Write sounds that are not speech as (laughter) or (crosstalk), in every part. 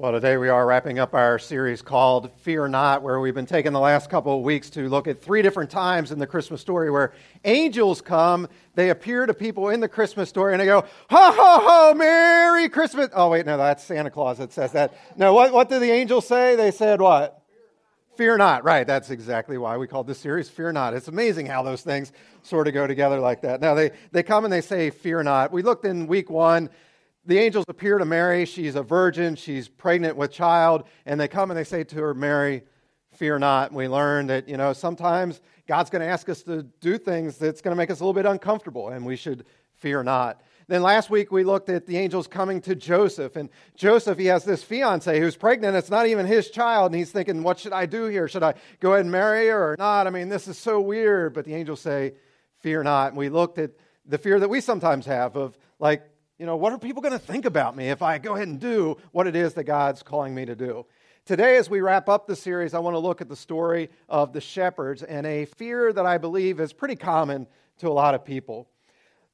Well, today we are wrapping up our series called Fear Not, where we've been taking the last couple of weeks to look at three different times in the Christmas story where angels come, they appear to people in the Christmas story, and they go, Ho, ho, ho, Merry Christmas. Oh, wait, no, that's Santa Claus that says that. No, what, what did the angels say? They said what? Fear not. Right, that's exactly why we called this series Fear Not. It's amazing how those things sort of go together like that. Now, they, they come and they say, Fear not. We looked in week one the angels appear to Mary. She's a virgin. She's pregnant with child. And they come and they say to her, Mary, fear not. We learn that, you know, sometimes God's going to ask us to do things that's going to make us a little bit uncomfortable, and we should fear not. Then last week we looked at the angels coming to Joseph. And Joseph, he has this fiance who's pregnant. It's not even his child. And he's thinking, what should I do here? Should I go ahead and marry her or not? I mean, this is so weird. But the angels say, fear not. And we looked at the fear that we sometimes have of, like, you know, what are people going to think about me if I go ahead and do what it is that God's calling me to do? Today, as we wrap up the series, I want to look at the story of the shepherds and a fear that I believe is pretty common to a lot of people.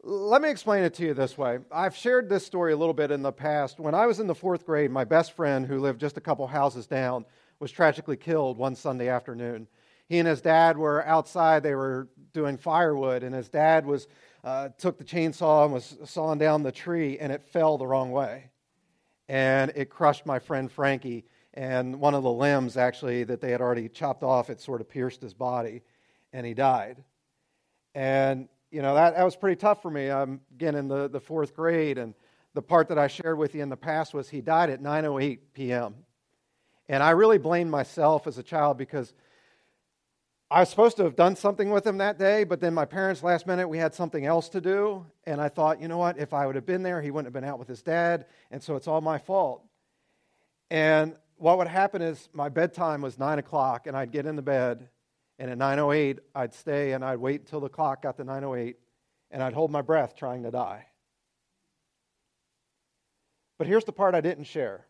Let me explain it to you this way. I've shared this story a little bit in the past. When I was in the fourth grade, my best friend, who lived just a couple houses down, was tragically killed one Sunday afternoon. He and his dad were outside, they were doing firewood, and his dad was uh, took the chainsaw and was sawing down the tree, and it fell the wrong way. And it crushed my friend Frankie. And one of the limbs, actually, that they had already chopped off, it sort of pierced his body, and he died. And, you know, that, that was pretty tough for me. I'm, again, in the, the fourth grade, and the part that I shared with you in the past was he died at 9.08 p.m. And I really blamed myself as a child because I was supposed to have done something with him that day, but then my parents, last minute, we had something else to do. And I thought, you know what? If I would have been there, he wouldn't have been out with his dad. And so it's all my fault. And what would happen is my bedtime was 9 o'clock, and I'd get in the bed. And at 9.08, I'd stay and I'd wait until the clock got to 9.08, and I'd hold my breath trying to die. But here's the part I didn't share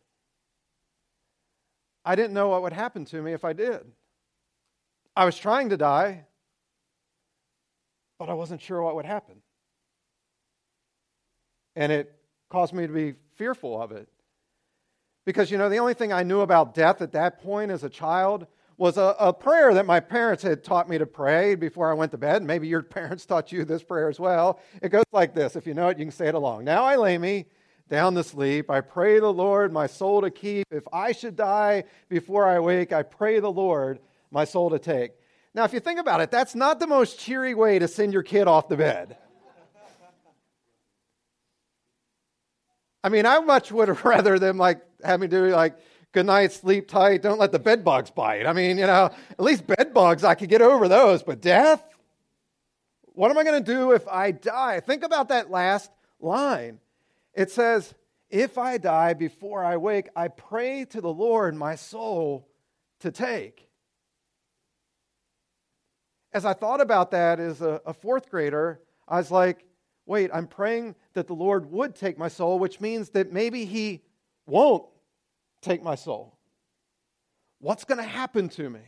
I didn't know what would happen to me if I did. I was trying to die, but I wasn't sure what would happen. And it caused me to be fearful of it. Because, you know, the only thing I knew about death at that point as a child was a, a, prayer that my parents had taught me to pray before I went to bed. Maybe your (laughs) parents taught you this prayer as well. It goes like this. If you know it, you can say it along. Now I lay me down to sleep. I pray the Lord my soul to keep. If I should die before I wake, I pray the Lord my soul to take. Now, if you think about it, that's not the most cheery way to send your kid off the bed. I mean, I much would have (laughs) rather them like having to do like, good night, sleep tight, don't let the bed bugs bite. I mean, you know, at least bed bugs, I could get over those, but death? What am I going to do if I die? Think about that last line. It says, If I die before I wake, I pray to the Lord my soul to take as I thought about that as a, a fourth grader, I was like, wait, I'm praying that the Lord would take my soul, which means that maybe He won't take my soul. What's going to happen to me?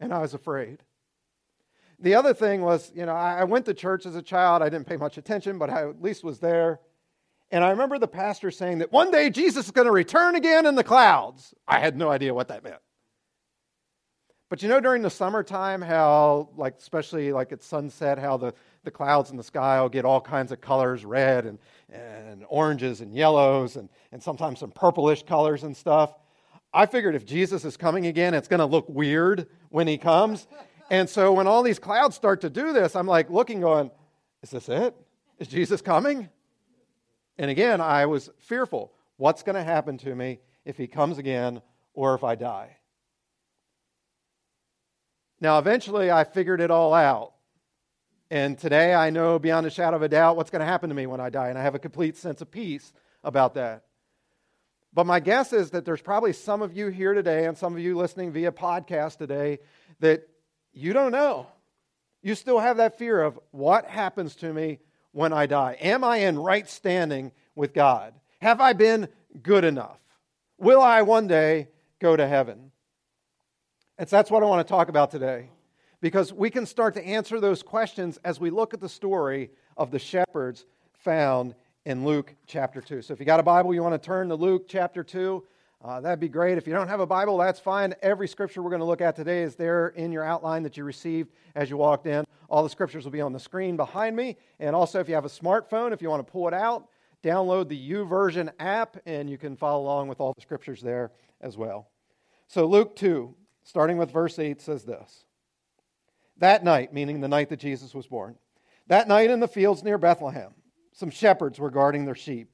And I was afraid. The other thing was, you know, I went to church as a child. I didn't pay much attention, but I at least was there. And I remember the pastor saying that one day Jesus is going to return again in the clouds. I had no idea what that meant. But you know, during the summertime, how, like, especially like at sunset, how the, the clouds in the sky will get all kinds of colors red and, and oranges and yellows and, and sometimes some purplish colors and stuff. I figured if Jesus is coming again, it's going to look weird when he comes. And so when all these clouds start to do this, I'm like looking, going, is this it? Is Jesus coming? And again, I was fearful. What's going to happen to me if he comes again or if I die? Now, eventually, I figured it all out. And today, I know beyond a shadow of a doubt what's going to happen to me when I die, and I have a complete sense of peace about that. But my guess is that there's probably some of you here today and some of you listening via podcast today that you don't know. You still have that fear of what happens to me when I die? Am I in right standing with God? Have I been good enough? Will I one day go to heaven? So that's what I want to talk about today. Because we can start to answer those questions as we look at the story of the shepherds found in Luke chapter 2. So if you got a Bible, you want to turn to Luke chapter 2. uh, that'd be great. If you don't have a Bible, that's fine. Every scripture we're going to look at today is there in your outline that you received as you walked in. All the scriptures will be on the screen behind me. And also, if you have a smartphone, if you want to pull it out, download the YouVersion app, and you can follow along with all the scriptures there as well. So, Luke 2, starting with verse 8, says this That night, meaning the night that Jesus was born, that night in the fields near Bethlehem, some shepherds were guarding their sheep.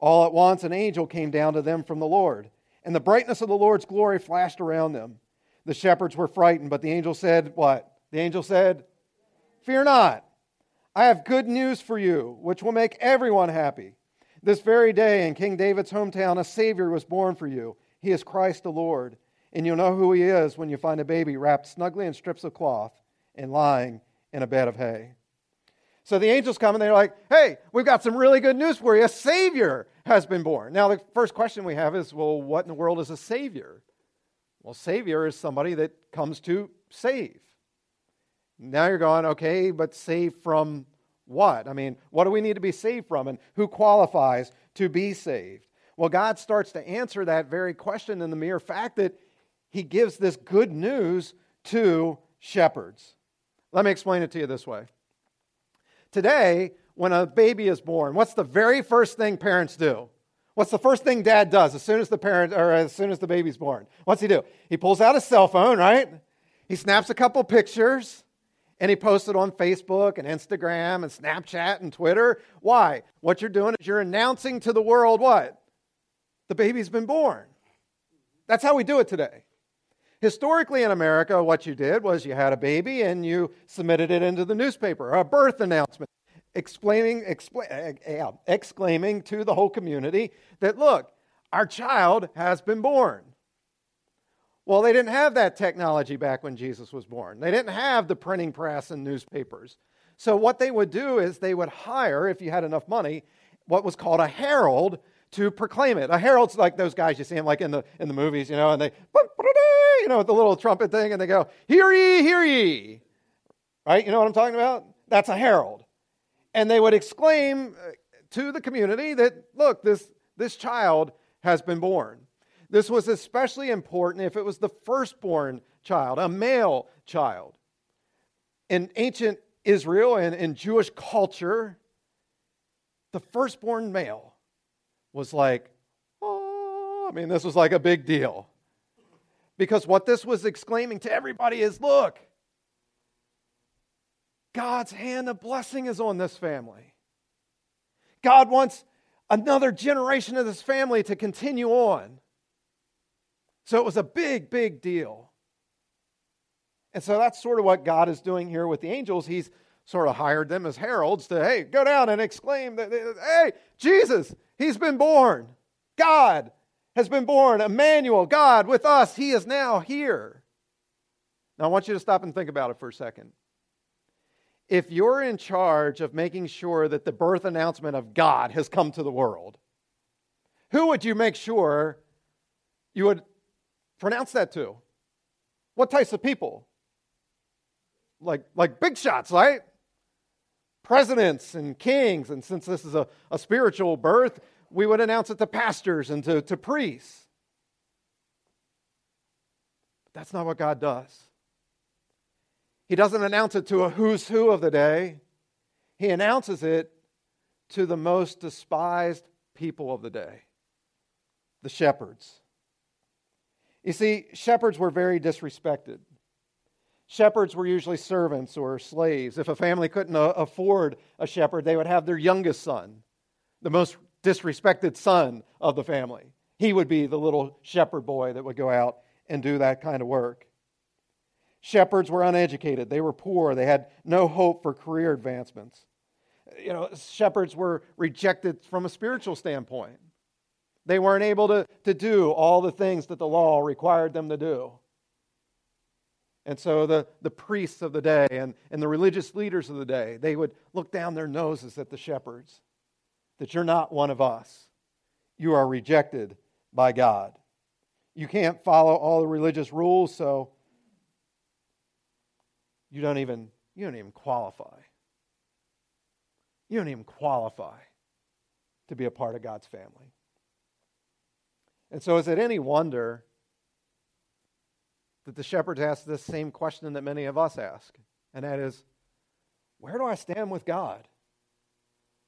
All at once, an angel came down to them from the Lord, and the brightness of the Lord's glory flashed around them. The shepherds were frightened, but the angel said, What? The angel said, Fear not. I have good news for you, which will make everyone happy. This very day in King David's hometown, a Savior was born for you. He is Christ the Lord. And you'll know who he is when you find a baby wrapped snugly in strips of cloth and lying in a bed of hay. So the angels come and they're like, hey, we've got some really good news for you. A Savior has been born. Now, the first question we have is, well, what in the world is a Savior? Well, Savior is somebody that comes to save. Now you're going, okay, but save from what? I mean, what do we need to be saved from? And who qualifies to be saved? Well, God starts to answer that very question in the mere fact that He gives this good news to shepherds. Let me explain it to you this way. Today, when a baby is born, what's the very first thing parents do? What's the first thing dad does as soon as the parent or as soon as the baby's born? What's he do? He pulls out his cell phone, right? He snaps a couple pictures and he posts it on Facebook and Instagram and Snapchat and Twitter. Why? What you're doing is you're announcing to the world what? The baby's been born. That's how we do it today. Historically in America, what you did was you had a baby and you submitted it into the newspaper, a birth announcement, explaining, expla- eh, exclaiming to the whole community that, look, our child has been born. Well, they didn't have that technology back when Jesus was born. They didn't have the printing press and newspapers. So, what they would do is they would hire, if you had enough money, what was called a herald to proclaim it. A herald's like those guys you see them like in the in the movies, you know, and they you know with the little trumpet thing, and they go, "Hear ye, hear ye," right? You know what I'm talking about? That's a herald, and they would exclaim uh, to the community that, "Look, this this child has been born." This was especially important if it was the firstborn child, a male child. In ancient Israel and in Jewish culture, the firstborn male was like, oh, I mean, this was like a big deal. Because what this was exclaiming to everybody is look, God's hand of blessing is on this family. God wants another generation of this family to continue on. So it was a big, big deal. And so that's sort of what God is doing here with the angels. He's sort of hired them as heralds to, hey, go down and exclaim hey, Jesus, he's been born. God has been born. Emmanuel, God with us, he is now here. Now I want you to stop and think about it for a second. If you're in charge of making sure that the birth announcement of God has come to the world, who would you make sure you would pronounce that to? What types of people? Like, like big shots, right? Presidents and kings. And since this is a, a spiritual birth, we would announce it to pastors and to, to priests. But that's not what God does. He doesn't announce it to a who's who of the day, He announces it to the most despised people of the day the shepherds. You see, shepherds were very disrespected. Shepherds were usually servants or slaves. If a family couldn't uh, afford a shepherd, they would have their youngest son, the most disrespected son of the family. He would be the little shepherd boy that would go out and do that kind of work. Shepherds were uneducated, they were poor, they had no hope for career advancements. You know, shepherds were rejected from a spiritual standpoint. They weren't able to, to do all the things that the law required them to do. And so the, the priests of the day and, and the religious leaders of the day, they would look down their noses at the shepherds that you're not one of us. You are rejected by God. You can't follow all the religious rules, so you don't even, you don't even qualify. You don't even qualify to be a part of God's family. And so, is it any wonder that the shepherds ask this same question that many of us ask? And that is, where do I stand with God?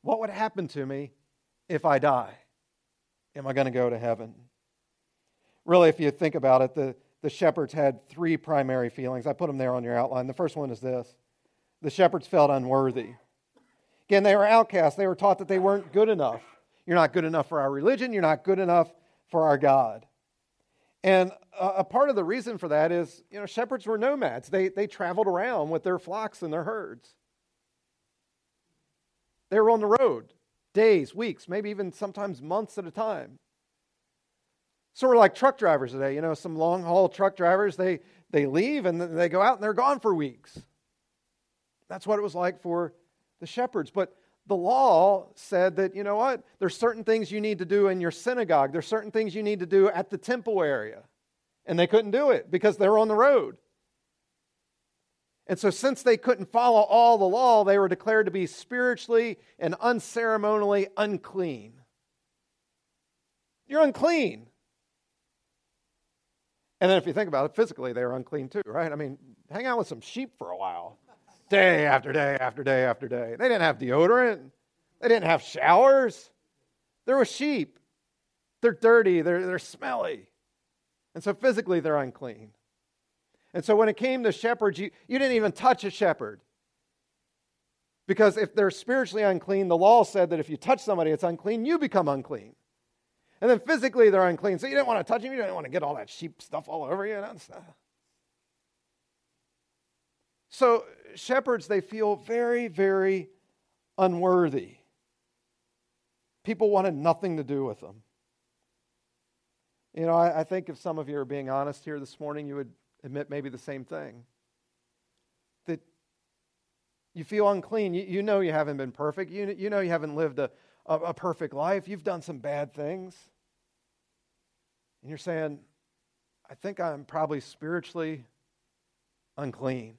What would happen to me if I die? Am I going to go to heaven? Really, if you think about it, the, the shepherds had three primary feelings. I put them there on your outline. The first one is this the shepherds felt unworthy. Again, they were outcasts. They were taught that they weren't good enough. You're not good enough for our religion. You're not good enough for our God. And a part of the reason for that is, you know, shepherds were nomads. They, they traveled around with their flocks and their herds. They were on the road days, weeks, maybe even sometimes months at a time. Sort of like truck drivers today. You know, some long haul truck drivers, they, they leave and they go out and they're gone for weeks. That's what it was like for the shepherds. But the law said that, you know what, there's certain things you need to do in your synagogue, there's certain things you need to do at the temple area. And they couldn't do it because they were on the road. And so, since they couldn't follow all the law, they were declared to be spiritually and unceremonially unclean. You're unclean. And then, if you think about it, physically, they were unclean too, right? I mean, hang out with some sheep for a while day after day after day after day. They didn't have deodorant, they didn't have showers. There were sheep. They're dirty, they're, they're smelly. And so physically, they're unclean. And so when it came to shepherds, you, you didn't even touch a shepherd. Because if they're spiritually unclean, the law said that if you touch somebody it's unclean, you become unclean. And then physically, they're unclean. So you didn't want to touch them. You didn't want to get all that sheep stuff all over you. So shepherds, they feel very, very unworthy. People wanted nothing to do with them. You know, I, I, think if some of you are being honest here this morning, you would admit maybe the same thing. That you feel unclean. You, you know you haven't been perfect. You, you know you haven't lived a, a, a perfect life. You've done some bad things. And you're saying, I think I'm probably spiritually unclean.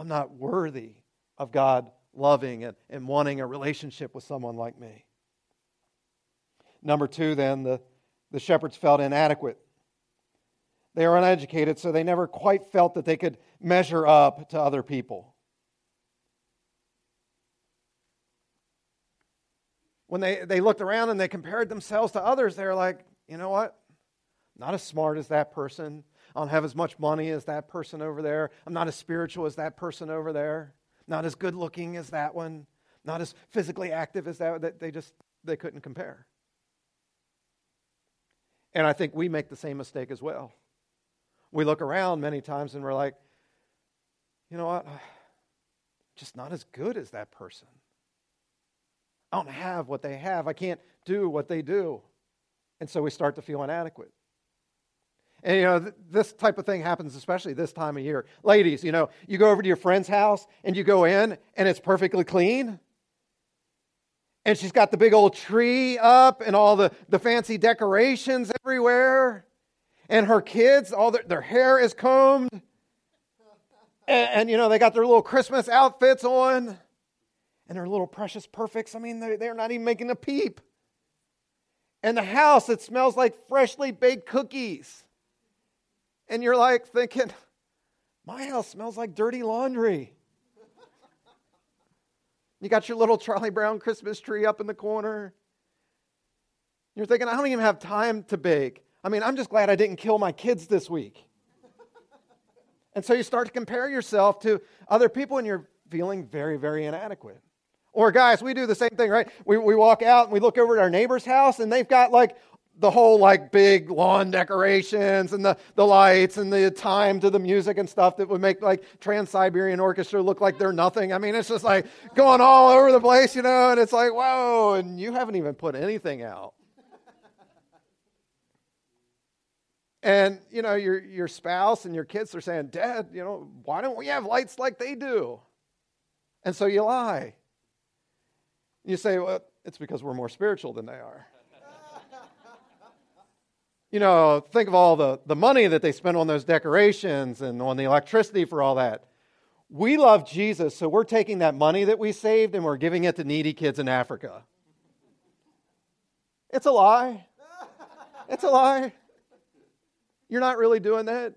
I'm not worthy of God loving and, and wanting a relationship with someone like me. Number two, then, the, the shepherds felt inadequate. They were uneducated, so they never quite felt that they could measure up to other people. When they, they looked around and they compared themselves to others, they were like, you know what? Not as smart as that person. I don't have as much money as that person over there. I'm not as spiritual as that person over there. Not as good looking as that one. Not as physically active as that. They just they couldn't compare. And I think we make the same mistake as well. We look around many times and we're like, you know what? (sighs) Just not as good as that person. I don't have what they have. I can't do what they do. And so we start to feel inadequate. And you know, th- this type of thing happens especially this time of year. Ladies, you know, you go over to your friend's house and you go in and it's perfectly clean. And she's got the big old tree up and all the, the fancy decorations everywhere. And her kids, all their, their hair is combed. And, and, you know, they got their little Christmas outfits on. And their little precious perfects. I mean, they're, they're not even making a peep. And the house, it smells like freshly baked cookies. And you're like thinking, my house smells like dirty laundry. You got your little Charlie Brown Christmas tree up in the corner. You're thinking, I don't even have time to bake. I mean, I'm just glad I didn't kill my kids this week. and so you start to compare yourself to other people and you're feeling very, very inadequate. Or, guys, we do the same thing, right? We, we walk out and we look over at our neighbor's house and they've got like the whole like big lawn decorations and the, the lights and the time to the music and stuff that would make like Trans-Siberian Orchestra look like they're nothing. I mean, it's just like going all over the place, you know, and it's like, whoa, and you haven't even put anything out. and, you know, your, your spouse and your kids are saying, Dad, you know, why don't we have lights like they do? And so you lie. You say, well, it's because we're more spiritual than they are. You know, think of all the, the money that they spend on those decorations and on the electricity for all that. We love Jesus, so we're taking that money that we saved and we're giving it to needy kids in Africa. It's a lie. It's a lie. You're not really doing that,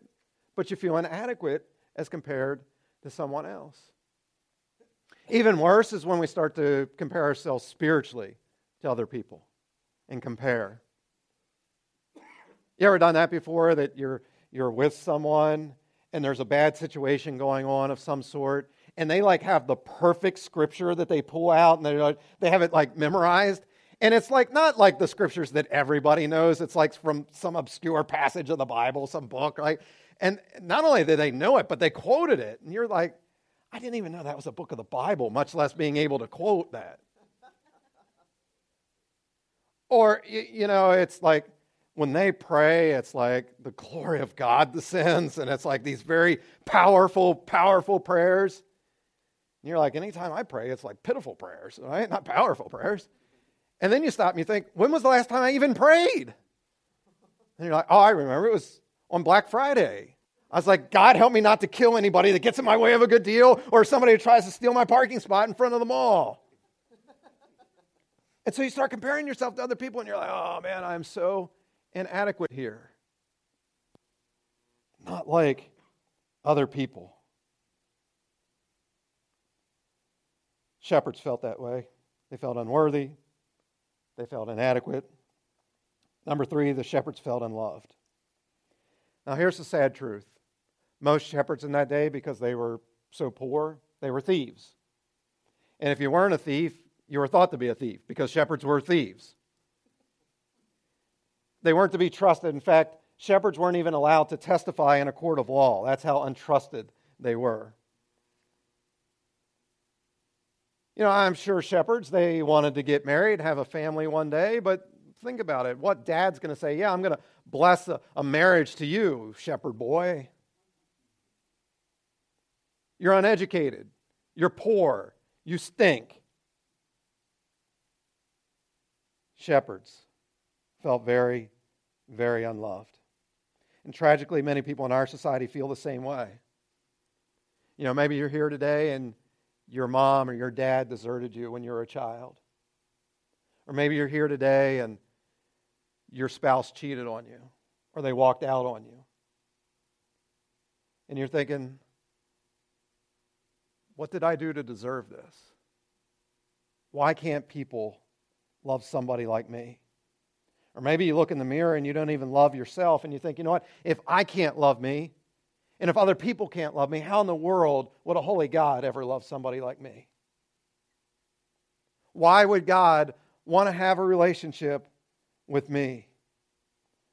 but you feel inadequate as compared to someone else. Even worse is when we start to compare ourselves spiritually to other people and compare. You ever done that before that you're you're with someone and there's a bad situation going on of some sort and they like have the perfect scripture that they pull out and they like, they have it like memorized? And it's like not like the scriptures that everybody knows. It's like from some obscure passage of the bible some book right? And not only did they know it but they quoted it. And you're like i didn't even know that was a book of the bible much less being able to quote that. Or you know it's like when they pray, it's like the glory of God descends, and it's like these very powerful, powerful prayers. And you're like, anytime I pray, it's like pitiful prayers, right? Not powerful prayers. And then you stop and you think, when was the last time I even prayed? And you're like, oh, I remember. It was on Black Friday. I was like, God, help me not to kill anybody that gets in my way of a good deal or somebody who tries to steal my parking spot in front of the mall. and so you start comparing yourself to other people, and you're like, oh, man, I'm so inadequate here. Not like other people. Shepherds felt that way. They felt unworthy. They felt inadequate. Number three, the shepherds felt unloved. Now, here's the sad truth most shepherds in that day, because they were so poor, they were thieves. And if you weren't a thief, you were thought to be a thief because shepherds were thieves. They weren't to be trusted. In fact, shepherds weren't even allowed to testify in a court of law. That's how untrusted they were. You know, I'm sure shepherds, they wanted to get married, have a family one day, but think about it. What dad's going to say? Yeah, I'm going to bless a, a marriage to you, shepherd boy. You're uneducated. You're poor. You stink. Shepherds felt very very unloved. And tragically, many people in our society feel the same way. You know, maybe you're here today and your mom or your dad deserted you when you were a child. Or maybe you're here today and your spouse cheated on you or they walked out on you. And you're thinking, what did I do to deserve this? Why can't people love somebody like me? Or maybe you look in the mirror and you don't even love yourself and you think, you know what? If I can't love me, and if other people can't love me, how in the world would a holy God ever love somebody like me? Why would God want to have a relationship with me?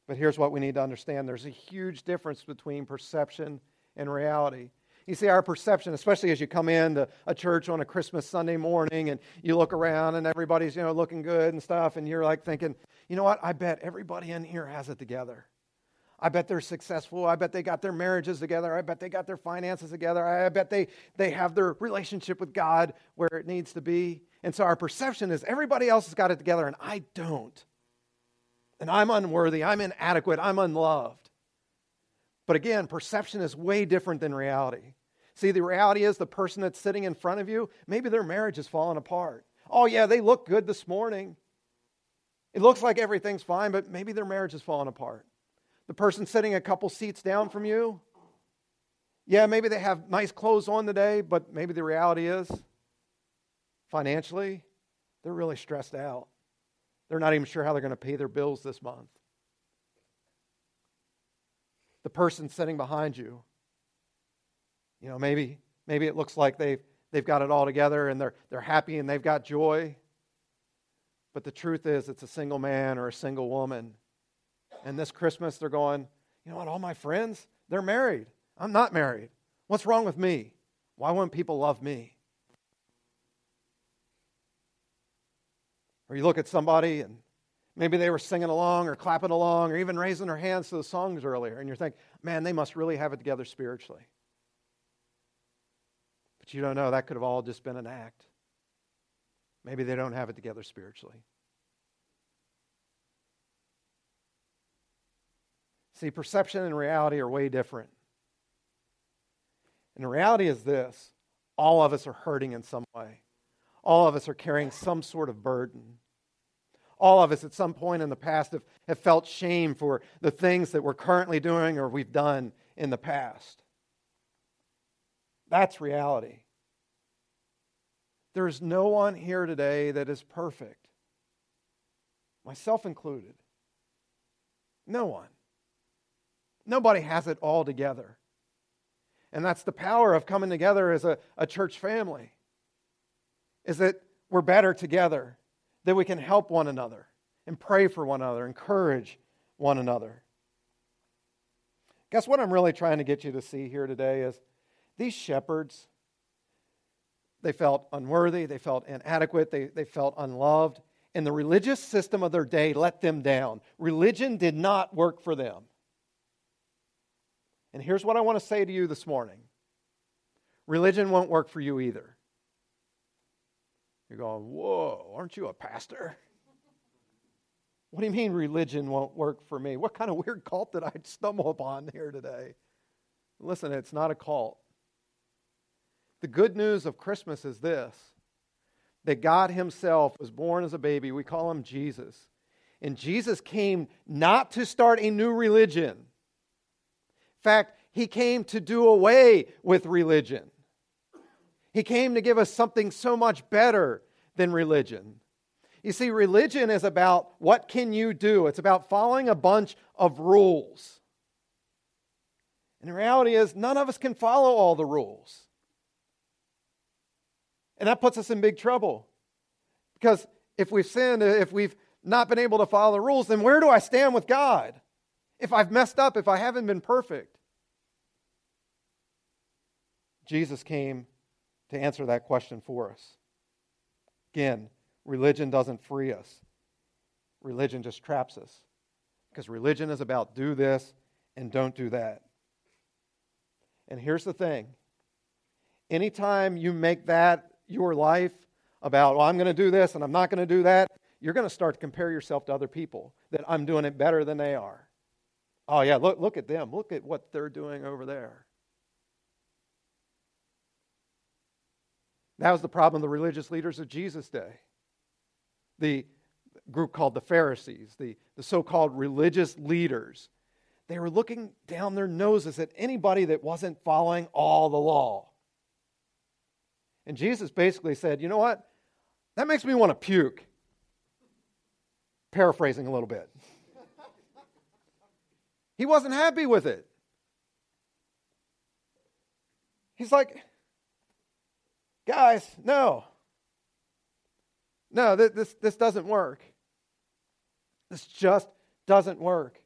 But here's what we need to understand there's a huge difference between perception and reality. You see, our perception, especially as you come into a church on a Christmas Sunday morning and you look around and everybody's, you know, looking good and stuff, and you're like thinking, you know what? I bet everybody in here has it together. I bet they're successful. I bet they got their marriages together. I bet they got their finances together. I bet they, they have their relationship with God where it needs to be. And so our perception is everybody else has got it together and I don't. And I'm unworthy. I'm inadequate. I'm unloved. But again, perception is way different than reality. See, the reality is the person that's sitting in front of you, maybe their marriage is falling apart. Oh, yeah, they look good this morning. It looks like everything's fine, but maybe their marriage is falling apart. The person sitting a couple seats down from you, yeah, maybe they have nice clothes on today, but maybe the reality is financially, they're really stressed out. They're not even sure how they're going to pay their bills this month. The person sitting behind you, you know, maybe maybe it looks like they've they've got it all together and they're they're happy and they've got joy. But the truth is, it's a single man or a single woman. And this Christmas, they're going, you know what, all my friends, they're married. I'm not married. What's wrong with me? Why wouldn't people love me? Or you look at somebody and maybe they were singing along or clapping along or even raising their hands to the songs earlier, and you're thinking, man, they must really have it together spiritually. But you don't know, that could have all just been an act. Maybe they don't have it together spiritually. See, perception and reality are way different. And the reality is this all of us are hurting in some way, all of us are carrying some sort of burden. All of us at some point in the past have, have felt shame for the things that we're currently doing or we've done in the past. That's reality. There is no one here today that is perfect, myself included. No one. Nobody has it all together. And that's the power of coming together as a, a church family, is that we're better together, that we can help one another and pray for one another, encourage one another. Guess what I'm really trying to get you to see here today is these shepherds, they felt unworthy, they felt inadequate, they, they felt unloved, and the religious system of their day let them down. Religion did not work for them. And here's what I want to say to you this morning religion won't work for you either. You're going, whoa, aren't you a pastor? (laughs) What do you mean religion won't work for me? What kind of weird cult did I stumble upon here today? Listen, it's not a cult. The good news of Christmas is this that God Himself was born as a baby. We call Him Jesus. And Jesus came not to start a new religion. In fact, He came to do away with religion. He came to give us something so much better than religion. You see, religion is about what can you do? It's about following a bunch of rules. And the reality is, none of us can follow all the rules. And that puts us in big trouble. Because if we've sinned, if we've not been able to follow the rules, then where do I stand with God? If I've messed up, if I haven't been perfect? Jesus came to answer that question for us. Again, religion doesn't free us, religion just traps us. Because religion is about do this and don't do that. And here's the thing anytime you make that your life about, well, I'm going to do this and I'm not going to do that, you're going to start to compare yourself to other people that I'm doing it better than they are. Oh, yeah, look, look at them. Look at what they're doing over there. That was the problem of the religious leaders of Jesus' day. The group called the Pharisees, the, the so called religious leaders, they were looking down their noses at anybody that wasn't following all the law. And Jesus basically said, You know what? That makes me want to puke. Paraphrasing a little bit. he wasn't happy with it. He's like, Guys, no. No, this, this doesn't work. This just doesn't work.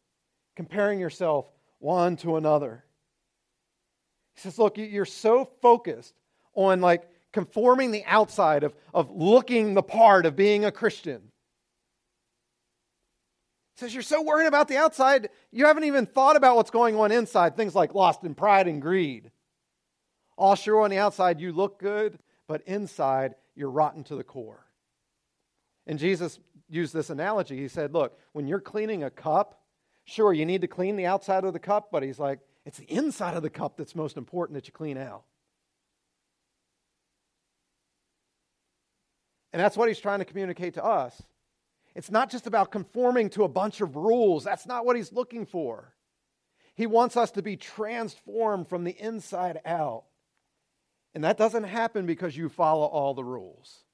Comparing yourself one to another. He says, Look, you're so focused on like conforming the outside, of, of looking the part of being a Christian. He says, You're so worried about the outside, you haven't even thought about what's going on inside. Things like lost in pride and greed. All sure on the outside you look good, but inside you're rotten to the core. And Jesus used this analogy. He said, Look, when you're cleaning a cup, sure, you need to clean the outside of the cup, but he's like, it's the inside of the cup that's most important that you clean out. And that's what he's trying to communicate to us. It's not just about conforming to a bunch of rules, that's not what he's looking for. He wants us to be transformed from the inside out. And that doesn't happen because you follow all the rules.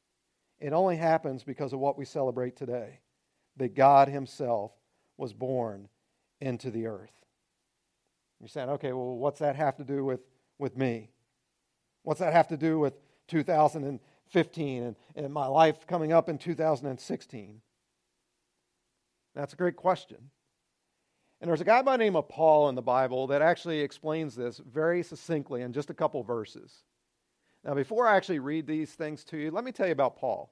It only happens because of what we celebrate today that God Himself was born into the earth. You're saying, okay, well, what's that have to do with, with me? What's that have to do with 2015 and, and my life coming up in 2016? That's a great question. And there's a guy by the name of Paul in the Bible that actually explains this very succinctly in just a couple verses. Now, before I actually read these things to you, let me tell you about Paul.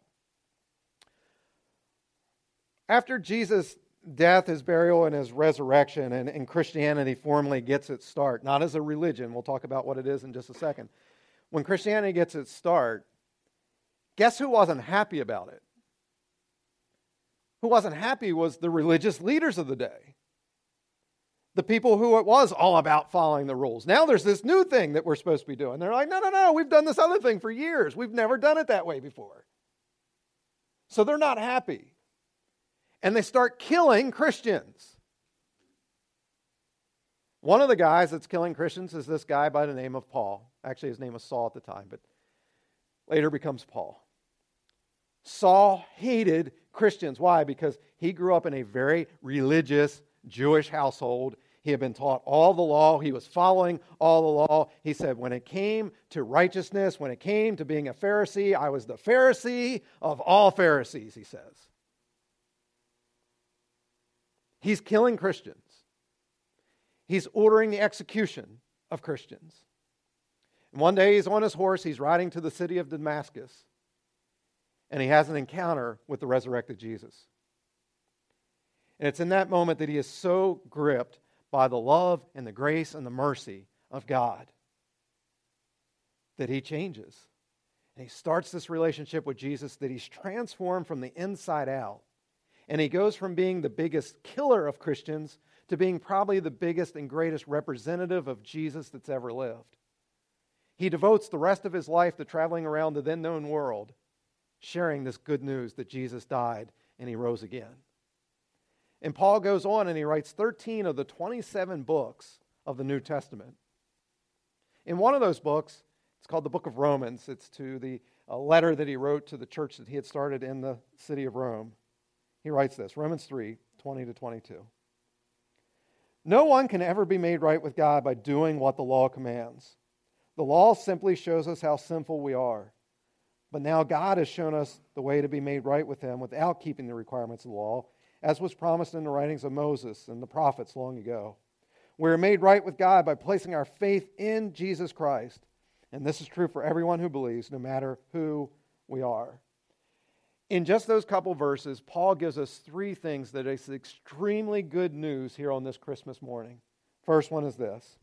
After Jesus' death, his burial, and his resurrection, and, and Christianity formally gets its start, not as a religion, we'll talk about what it is in just a second. When Christianity gets its start, guess who wasn't happy about it? Who wasn't happy was the religious leaders of the day the people who it was all about following the rules. Now there's this new thing that we're supposed to be doing. They're like, no, no, no, we've done this other thing for years. We've never done it that way before. So they're not happy. and they start killing Christians. One of the guys that's killing Christians is this guy by the name of Paul. Actually, his name was Saul at the time, but later becomes Paul. Saul hated Christians. Why? Because he grew up in a very religious Jewish household. He had been taught all the law. He was following all the law. He said, when it came to righteousness, when it came to being a Pharisee, I was the Pharisee of all Pharisees, he says. He's killing Christians. He's ordering the execution of Christians. And one day he's on his horse, he's riding to the city of Damascus, and he has an encounter with the resurrected Jesus. And it's in that moment that he is so gripped by the love and the grace and the mercy of God that he changes. And he starts this relationship with Jesus that he's transformed from the inside out. And he goes from being the biggest killer of Christians to being probably the biggest and greatest representative of Jesus that's ever lived. He devotes the rest of his life to traveling around the then known world, sharing this good news that Jesus died and he rose again. And Paul goes on and he writes 13 of the 27 books of the New Testament. In one of those books, it's called the book of Romans. It's to the uh, letter that he wrote to the church that he had started in the city of Rome. He writes this Romans 3 20 to 22. No one can ever be made right with God by doing what the law commands. The law simply shows us how sinful we are. But now God has shown us the way to be made right with Him without keeping the requirements of the law as was promised in the writings of Moses and the prophets long ago. We are made right with God by placing our faith in Jesus Christ. And this is true for everyone who believes, no matter who we are. In just those couple verses, Paul gives us three things that is extremely good news here on this Christmas morning. First one is this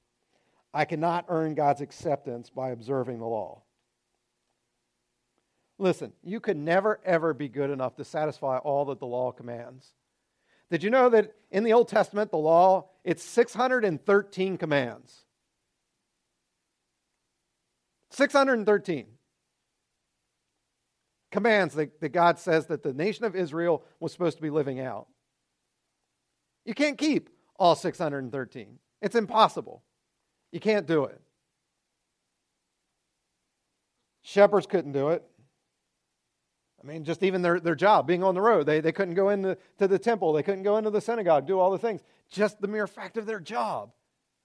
I cannot earn God's acceptance by observing the law. Listen, you could never, ever be good enough to satisfy all that the law commands. Did you know that in the Old Testament, the law, it's 613 commands? 613 commands that, that God says that the nation of Israel was supposed to be living out. You can't keep all 613. It's impossible. You can't do it. Shepherds couldn't do it. I mean, just even their, their job, being on the road, they, they couldn't go into to the temple, they couldn't go into the synagogue, do all the things. Just the mere fact of their job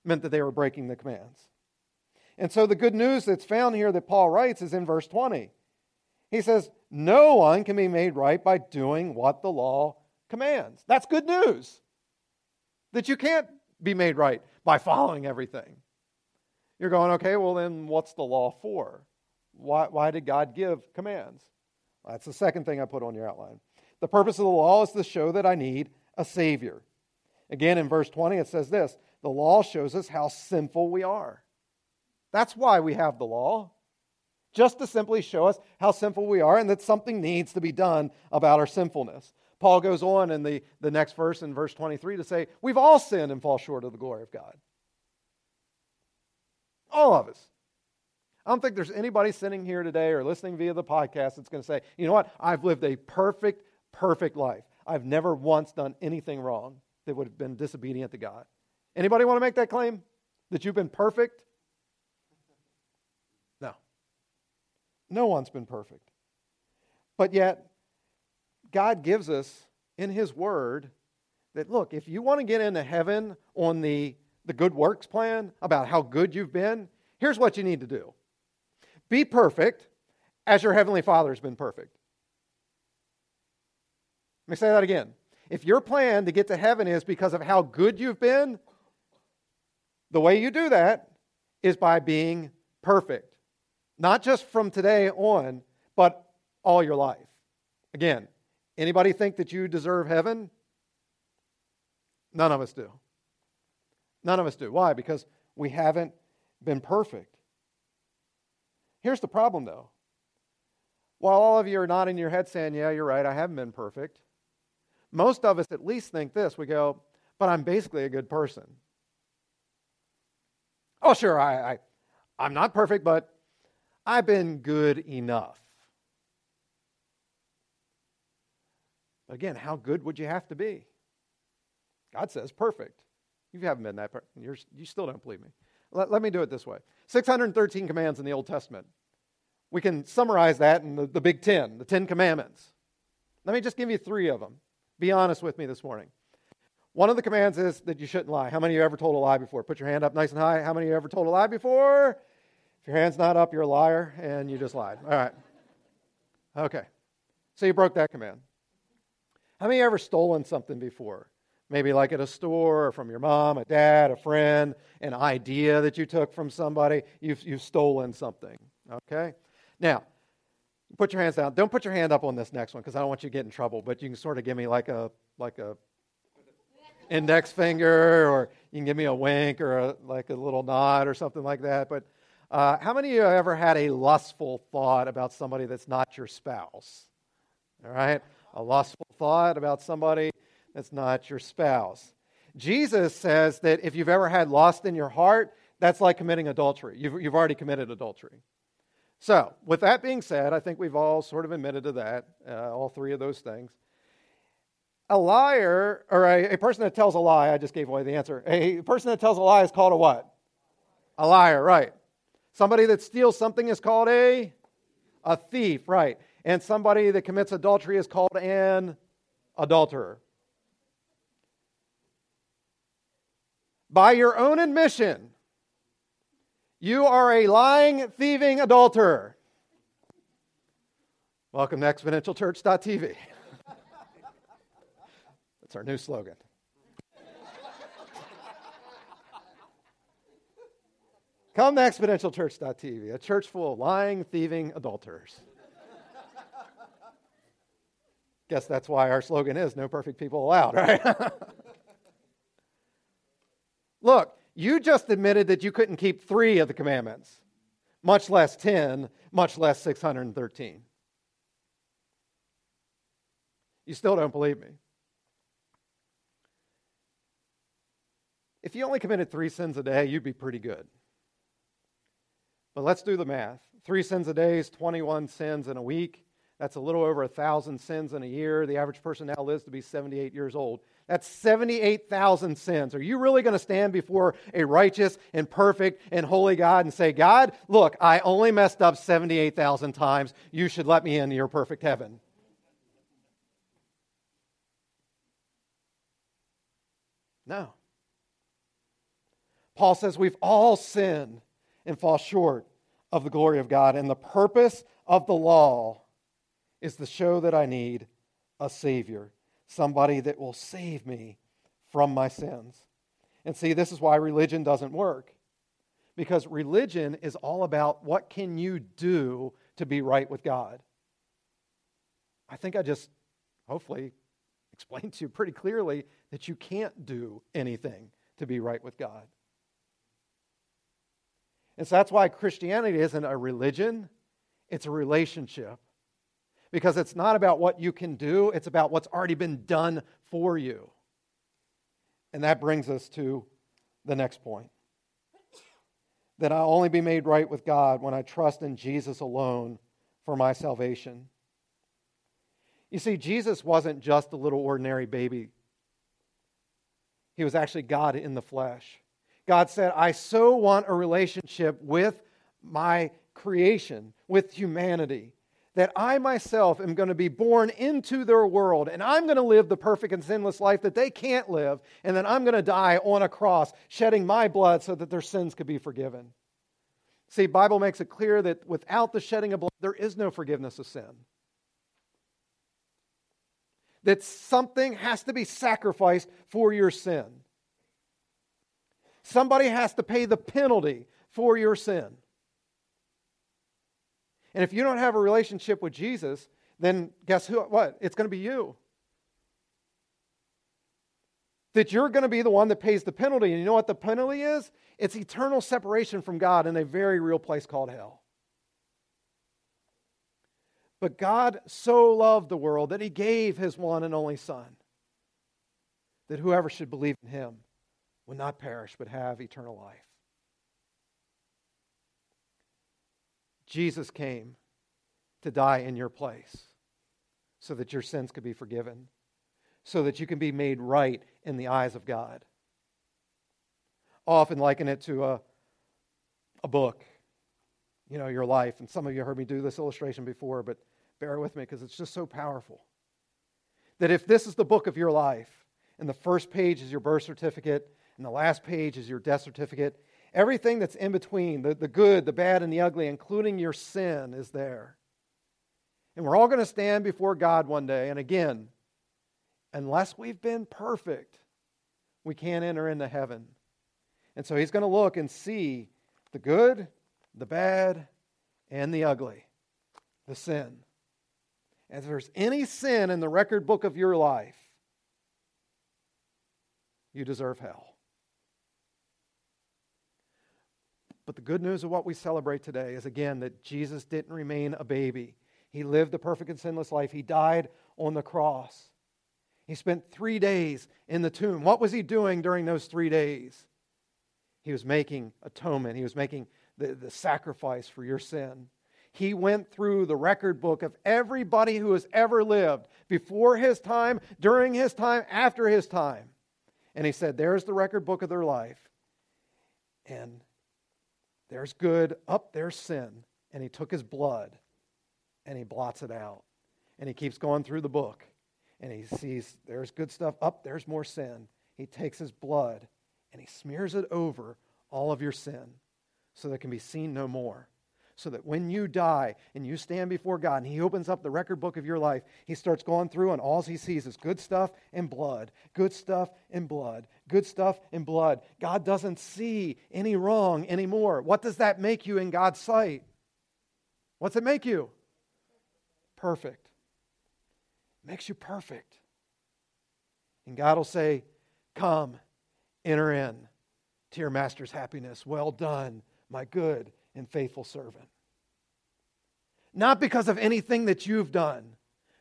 meant that they were breaking the commands. And so the good news that's found here that Paul writes is in verse 20. He says, No one can be made right by doing what the law commands. That's good news. That you can't be made right by following everything. You're going, okay, well, then what's the law for? Why, why did God give commands? That's the second thing I put on your outline. The purpose of the law is to show that I need a Savior. Again, in verse 20, it says this the law shows us how sinful we are. That's why we have the law, just to simply show us how sinful we are and that something needs to be done about our sinfulness. Paul goes on in the, the next verse, in verse 23, to say, We've all sinned and fall short of the glory of God. All of us. I don't think there's anybody sitting here today or listening via the podcast that's going to say, you know what, I've lived a perfect, perfect life. I've never once done anything wrong that would have been disobedient to God. Anybody want to make that claim? That you've been perfect? No. No one's been perfect. But yet, God gives us in His Word that, look, if you want to get into heaven on the, the good works plan about how good you've been, here's what you need to do be perfect as your heavenly Father has been perfect. Let me say that again. If your plan to get to heaven is because of how good you've been, the way you do that is by being perfect. Not just from today on, but all your life. Again, anybody think that you deserve heaven? None of us do. None of us do. Why? Because we haven't been perfect. Here's the problem, though. While all of you are nodding your head saying, Yeah, you're right, I haven't been perfect, most of us at least think this. We go, But I'm basically a good person. Oh, sure, I, I, I'm not perfect, but I've been good enough. Again, how good would you have to be? God says perfect. You haven't been that, you're, you still don't believe me. Let, let me do it this way 613 commands in the Old Testament. We can summarize that in the, the Big Ten, the Ten Commandments. Let me just give you three of them. Be honest with me this morning. One of the commands is that you shouldn't lie. How many of you ever told a lie before? Put your hand up nice and high. How many of you ever told a lie before? If your hand's not up, you're a liar and you just lied. All right. Okay. So you broke that command. How many ever stolen something before? Maybe like at a store or from your mom, a dad, a friend, an idea that you took from somebody. You've, you've stolen something. Okay? Now, put your hands down. Don't put your hand up on this next one because I don't want you to get in trouble, but you can sort of give me like a like a index finger or you can give me a wink or a, like a little nod or something like that. But uh, how many of you have ever had a lustful thought about somebody that's not your spouse? All right? A lustful thought about somebody that's not your spouse. Jesus says that if you've ever had lust in your heart, that's like committing adultery. You've, you've already committed adultery. So, with that being said, I think we've all sort of admitted to that, uh, all three of those things. A liar, or a, a, person that tells a lie, I just gave away the answer. A person that tells a lie is called a what? A liar, right. Somebody that steals something is called a, a thief, right. And somebody that commits adultery is called an adulterer. By your own admission, you are a lying, thieving adulterer. Welcome to exponentialchurch.tv. (laughs) That's our new slogan. Come to exponentialchurch.tv, a church full of lying, thieving adulterers. Guess that's why our slogan is no perfect people allowed, (laughs) right? Look, you just admitted that you couldn't keep three of the commandments, much less 10, much less 613. You still don't believe me. If you only committed three sins a day, you'd be pretty good. But let's do the math. Three sins a day is 21 sins in a week. That's a little over a thousand sins in a year. The average person now lives to be 78 years old. That's 78,000 sins. Are you really going to stand before a righteous and perfect and holy God and say, God, look, I only messed up 78,000 times. You should let me into your perfect heaven? No. Paul says we've all sinned and fall short of the glory of God. And the purpose of the law is to show that I need a Savior, somebody that will save me from my sins. And see, this is why religion doesn't work. Because religion is all about what can you do to be right with God. I think I just hopefully (laughs) explained to you pretty clearly that you can't do anything to be right with God. And so that's why Christianity isn't a religion, it's a relationship because it's not about what you can do, it's about what's already been done for you. And that brings us to the next point that I'll only be made right with God when I trust in Jesus alone for my salvation. You see, Jesus wasn't just a little ordinary baby, he was actually God in the flesh. God said, I so want a relationship with my creation, with humanity that I myself am going to be born into their world and I'm going to live the perfect and sinless life that they can't live, and then I'm going to die on a cross, shedding my blood so that their sins could be forgiven. See, Bible makes it clear that without the shedding of blood, there is no forgiveness of sin. That something has to be sacrificed for your sin. Somebody has to pay the penalty for your sin. And if you don't have a relationship with Jesus, then guess who, what? It's going to be you. That you're going to be the one that pays the penalty. And you know what the penalty is? It's eternal separation from God in a very real place called hell. But God so loved the world that he gave his one and only Son, that whoever should believe in him would not perish but have eternal life. Jesus came to die in your place so that your sins could be forgiven. so that you can be made right in the eyes of God. Often liken it to a, a book, you know, your life. And some of you heard me do this illustration before, but bear with me because it's just so powerful. That if this is the book of your life, and the first page is your birth certificate, and the last page is your death certificate, everything that's in between, the, the good, the bad, and the ugly, including your sin, is there. And we're all going to stand before God one day. And again, unless we've been perfect, we can't enter into heaven. And so he's going to look and see the good, the bad, and the ugly, the sin. And if there's any sin in the record book of your life, you deserve hell. But the good news of what we celebrate today is again that Jesus didn't remain a baby. He lived a perfect and sinless life. He died on the cross. He spent three days in the tomb. What was he doing during those three days? He was making atonement, he was making the, the sacrifice for your sin. He went through the record book of everybody who has ever lived before his time, during his time, after his time. And he said, There's the record book of their life. And there's good, up there's sin. And he took his blood and he blots it out. And he keeps going through the book and he sees there's good stuff, up there's more sin. He takes his blood and he smears it over all of your sin so that it can be seen no more. So that when you die and you stand before God and He opens up the record book of your life, He starts going through and all He sees is good stuff and blood, good stuff and blood, good stuff and blood. God doesn't see any wrong anymore. What does that make you in God's sight? What's it make you? Perfect. It makes you perfect. And God will say, Come, enter in to your master's happiness. Well done, my good and faithful servant. Not because of anything that you've done,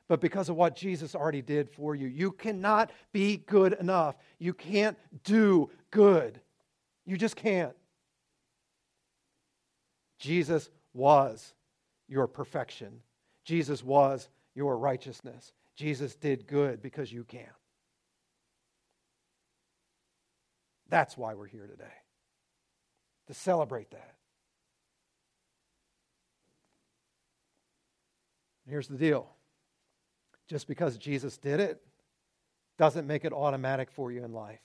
but because of what Jesus already did for you. You cannot be good enough. You can't do good. You just can't. Jesus was your perfection. Jesus was your righteousness. Jesus did good because you can't. That's why we're here today, to celebrate that. Here's the deal just because Jesus did it doesn't make it automatic for you in life.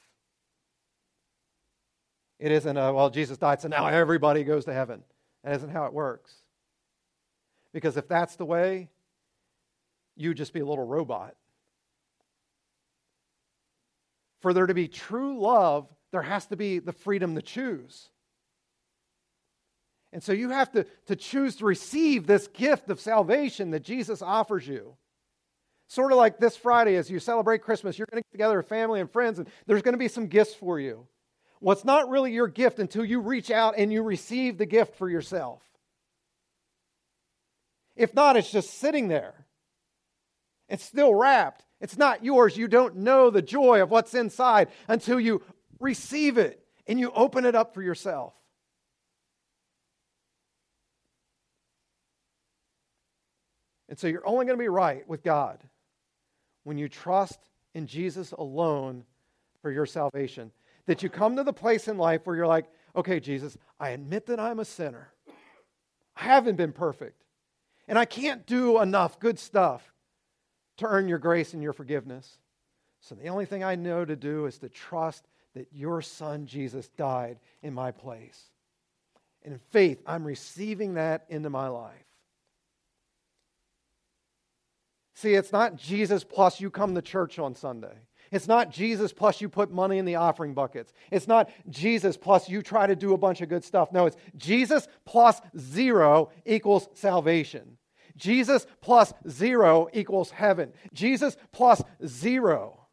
It isn't a, well, Jesus died, so now everybody goes to heaven. That isn't how it works. Because if that's the way, you'd just be a little robot. For there to be true love, there has to be the freedom to choose. And so you have to, to choose to receive this gift of salvation that Jesus offers you. Sort of like this Friday, as you celebrate Christmas, you're going to get together with family and friends, and there's going to be some gifts for you. Well, not really your gift until you reach out and you receive the gift for yourself. If not, it's just sitting there. It's still wrapped. It's not yours. You don't know the joy of what's inside until you receive it and you open it up for yourself. And so you're only going to be right with God when you trust in Jesus alone for your salvation. That you come to the place in life where you're like, okay, Jesus, I admit that I'm a sinner. I haven't been perfect. And I can't do enough good stuff to earn your grace and your forgiveness. So the only thing I know to do is to trust that your son Jesus died in my place. And in faith, I'm receiving that into my life. See, it's not Jesus plus you come to church on Sunday. It's not Jesus plus you put money in the offering buckets. It's not Jesus plus you try to do a bunch of good stuff. No, it's Jesus plus zero equals salvation. Jesus plus zero equals heaven. Jesus plus zero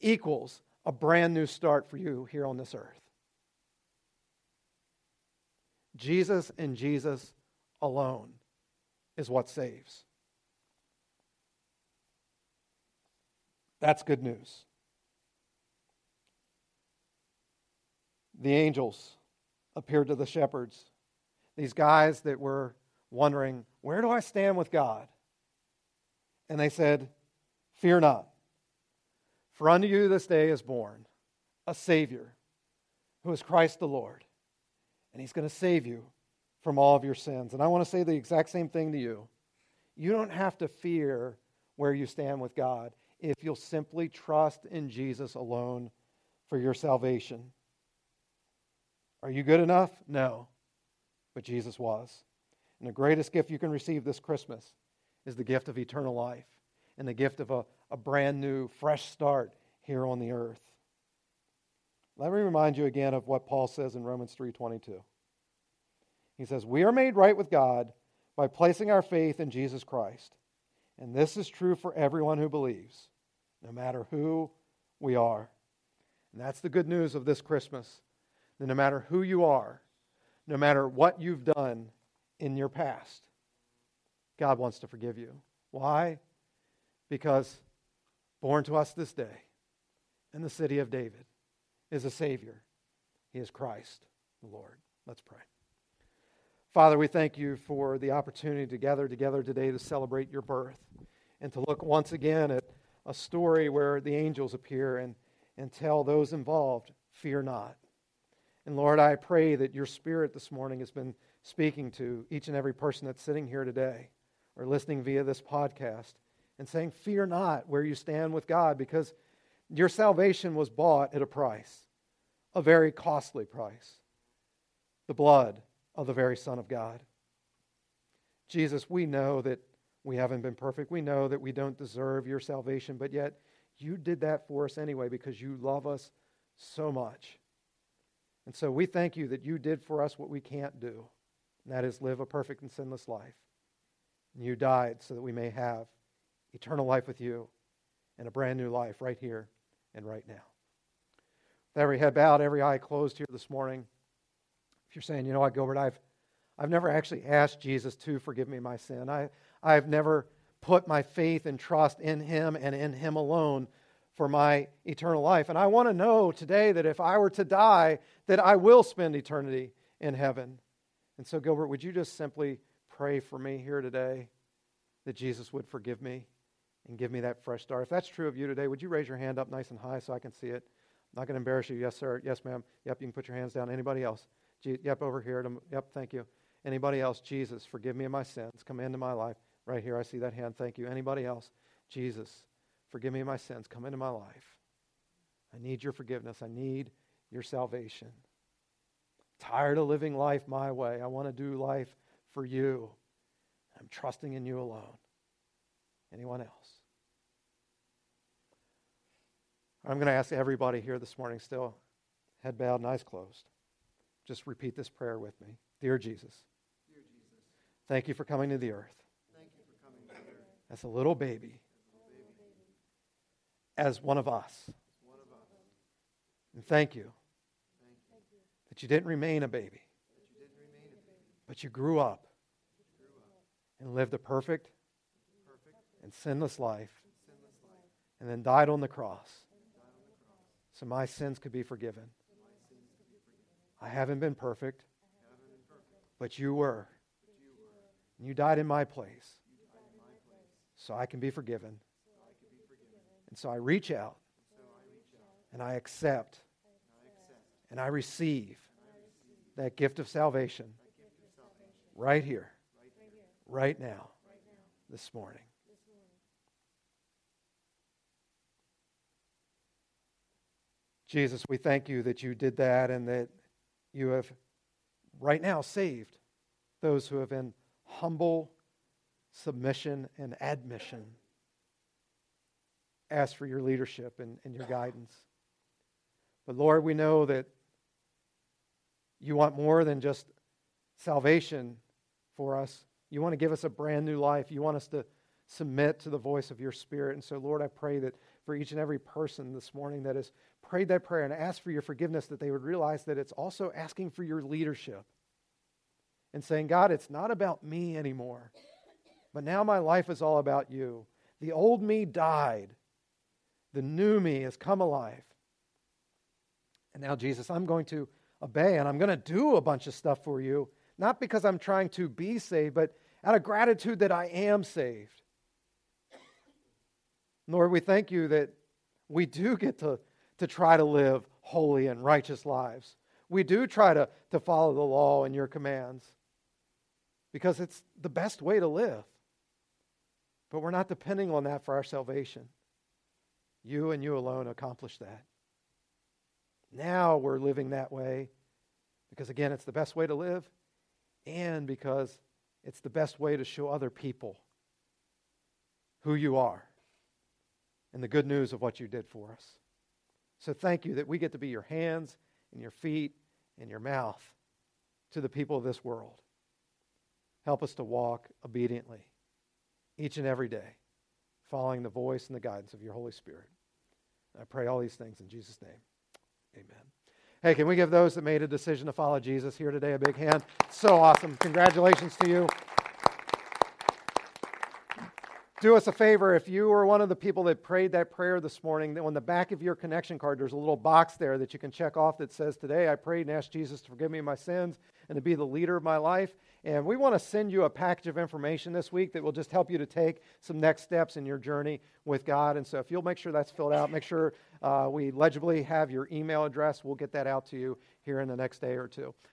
equals a brand new start for you here on this earth. Jesus and Jesus alone is what saves. That's good news. The angels appeared to the shepherds, these guys that were wondering, where do I stand with God? And they said, Fear not, For unto you this day is born a Savior who is Christ the Lord, and He's going to save you from all of your sins. And I want to say the exact same thing to you. You don't have to fear where you stand with God if you'll simply trust in Jesus alone for your salvation. Are you good enough? No. But Jesus was. And the greatest gift you can receive this Christmas is the gift of eternal life and the gift of a, a brand new, fresh start here on the earth. Let me remind you again of what Paul says in Romans 3:22. He says, "We are made right with God by placing our faith in Jesus Christ. And this is true for everyone who believes, no matter who we are." And that's the good news of this Christmas. That no matter who you are, no matter what you've done in your past, God wants to forgive you. Why? Because born to us this day in the city of David is a Savior. He is Christ, the Lord. Let's pray. Father, we thank you for the opportunity to gather together today to celebrate your birth and to look once again at a story where the angels appear and, and tell those involved, Fear not. And Lord, I pray that your spirit this morning has been speaking to each and every person that's sitting here today or listening via this podcast and saying, Fear not where you stand with God, because your salvation was bought at a price, a very costly price the blood of the very Son of God. Jesus, we know that we haven't been perfect. We know that we don't deserve your salvation, but yet you did that for us anyway because you love us so much. And so we thank you that you did for us what we can't do, and that is live a perfect and sinless life. And you died so that we may have eternal life with you and a brand new life right here and right now. With every head bowed, every eye closed here this morning, if you're saying, you know what, Gilbert, I've, I've never actually asked Jesus to forgive me my sin. I, I've never put my faith and trust in Him and in Him alone for my eternal life. And I want to know today that if I were to die, that I will spend eternity in heaven. And so, Gilbert, would you just simply pray for me here today that Jesus would forgive me and give me that fresh start? If that's true of you today, would you raise your hand up nice and high so I can see it? I'm not going to embarrass you. Yes, sir. Yes, ma'am. Yep, you can put your hands down. Anybody else? Yep, over here. Yep, thank you. Anybody else? Jesus, forgive me of my sins. Come into my life. Right here, I see that hand. Thank you. Anybody else? Jesus, forgive me of my sins. Come into my life. I need your forgiveness. I need your salvation. Tired of living life my way. I want to do life for you. I'm trusting in you alone. Anyone else? I'm going to ask everybody here this morning, still head bowed and eyes closed. Just repeat this prayer with me. Dear Jesus, Dear Jesus thank you for coming to the earth. Thank you for coming to the earth. As a little baby. As one of us. And thank you, thank you that you didn't remain a baby, but you grew up and lived a perfect, and sinless life, and then died on the cross so my sins could be forgiven. I haven't been perfect, but you were. And you died in my place so I can be forgiven. And so I reach out and I accept and I receive that gift of salvation right here, right now, this morning. Jesus, we thank you that you did that and that you have right now saved those who have been humble submission and admission asked for your leadership and, and your guidance. But Lord, we know that you want more than just salvation for us. You want to give us a brand new life. You want us to submit to the voice of your Spirit. And so, Lord, I pray that for each and every person this morning that has prayed that prayer and asked for your forgiveness, that they would realize that it's also asking for your leadership and saying, God, it's not about me anymore, but now my life is all about you. The old me died, the new me has come alive. And now, Jesus, I'm going to obey and I'm going to do a bunch of stuff for you, not because I'm trying to be saved, but out of gratitude that I am saved. Lord, we thank you that we do get to, to try to live holy and righteous lives. We do try to, to follow the law and your commands because it's the best way to live. But we're not depending on that for our salvation. You and you alone accomplish that. Now we're living that way because, again, it's the best way to live and because it's the best way to show other people who you are and the good news of what you did for us. So thank you that we get to be your hands and your feet and your mouth to the people of this world. Help us to walk obediently each and every day, following the voice and the guidance of your Holy Spirit. I pray all these things in Jesus' name. Amen. Hey, can we give those that made a decision to follow Jesus here today a big hand? So awesome. Congratulations to you. Do us a favor if you were one of the people that prayed that prayer this morning, that on the back of your connection card, there's a little box there that you can check off that says, Today I prayed and asked Jesus to forgive me my sins and to be the leader of my life. And we want to send you a package of information this week that will just help you to take some next steps in your journey with God. And so if you'll make sure that's filled out, make sure uh, we legibly have your email address. We'll get that out to you here in the next day or two.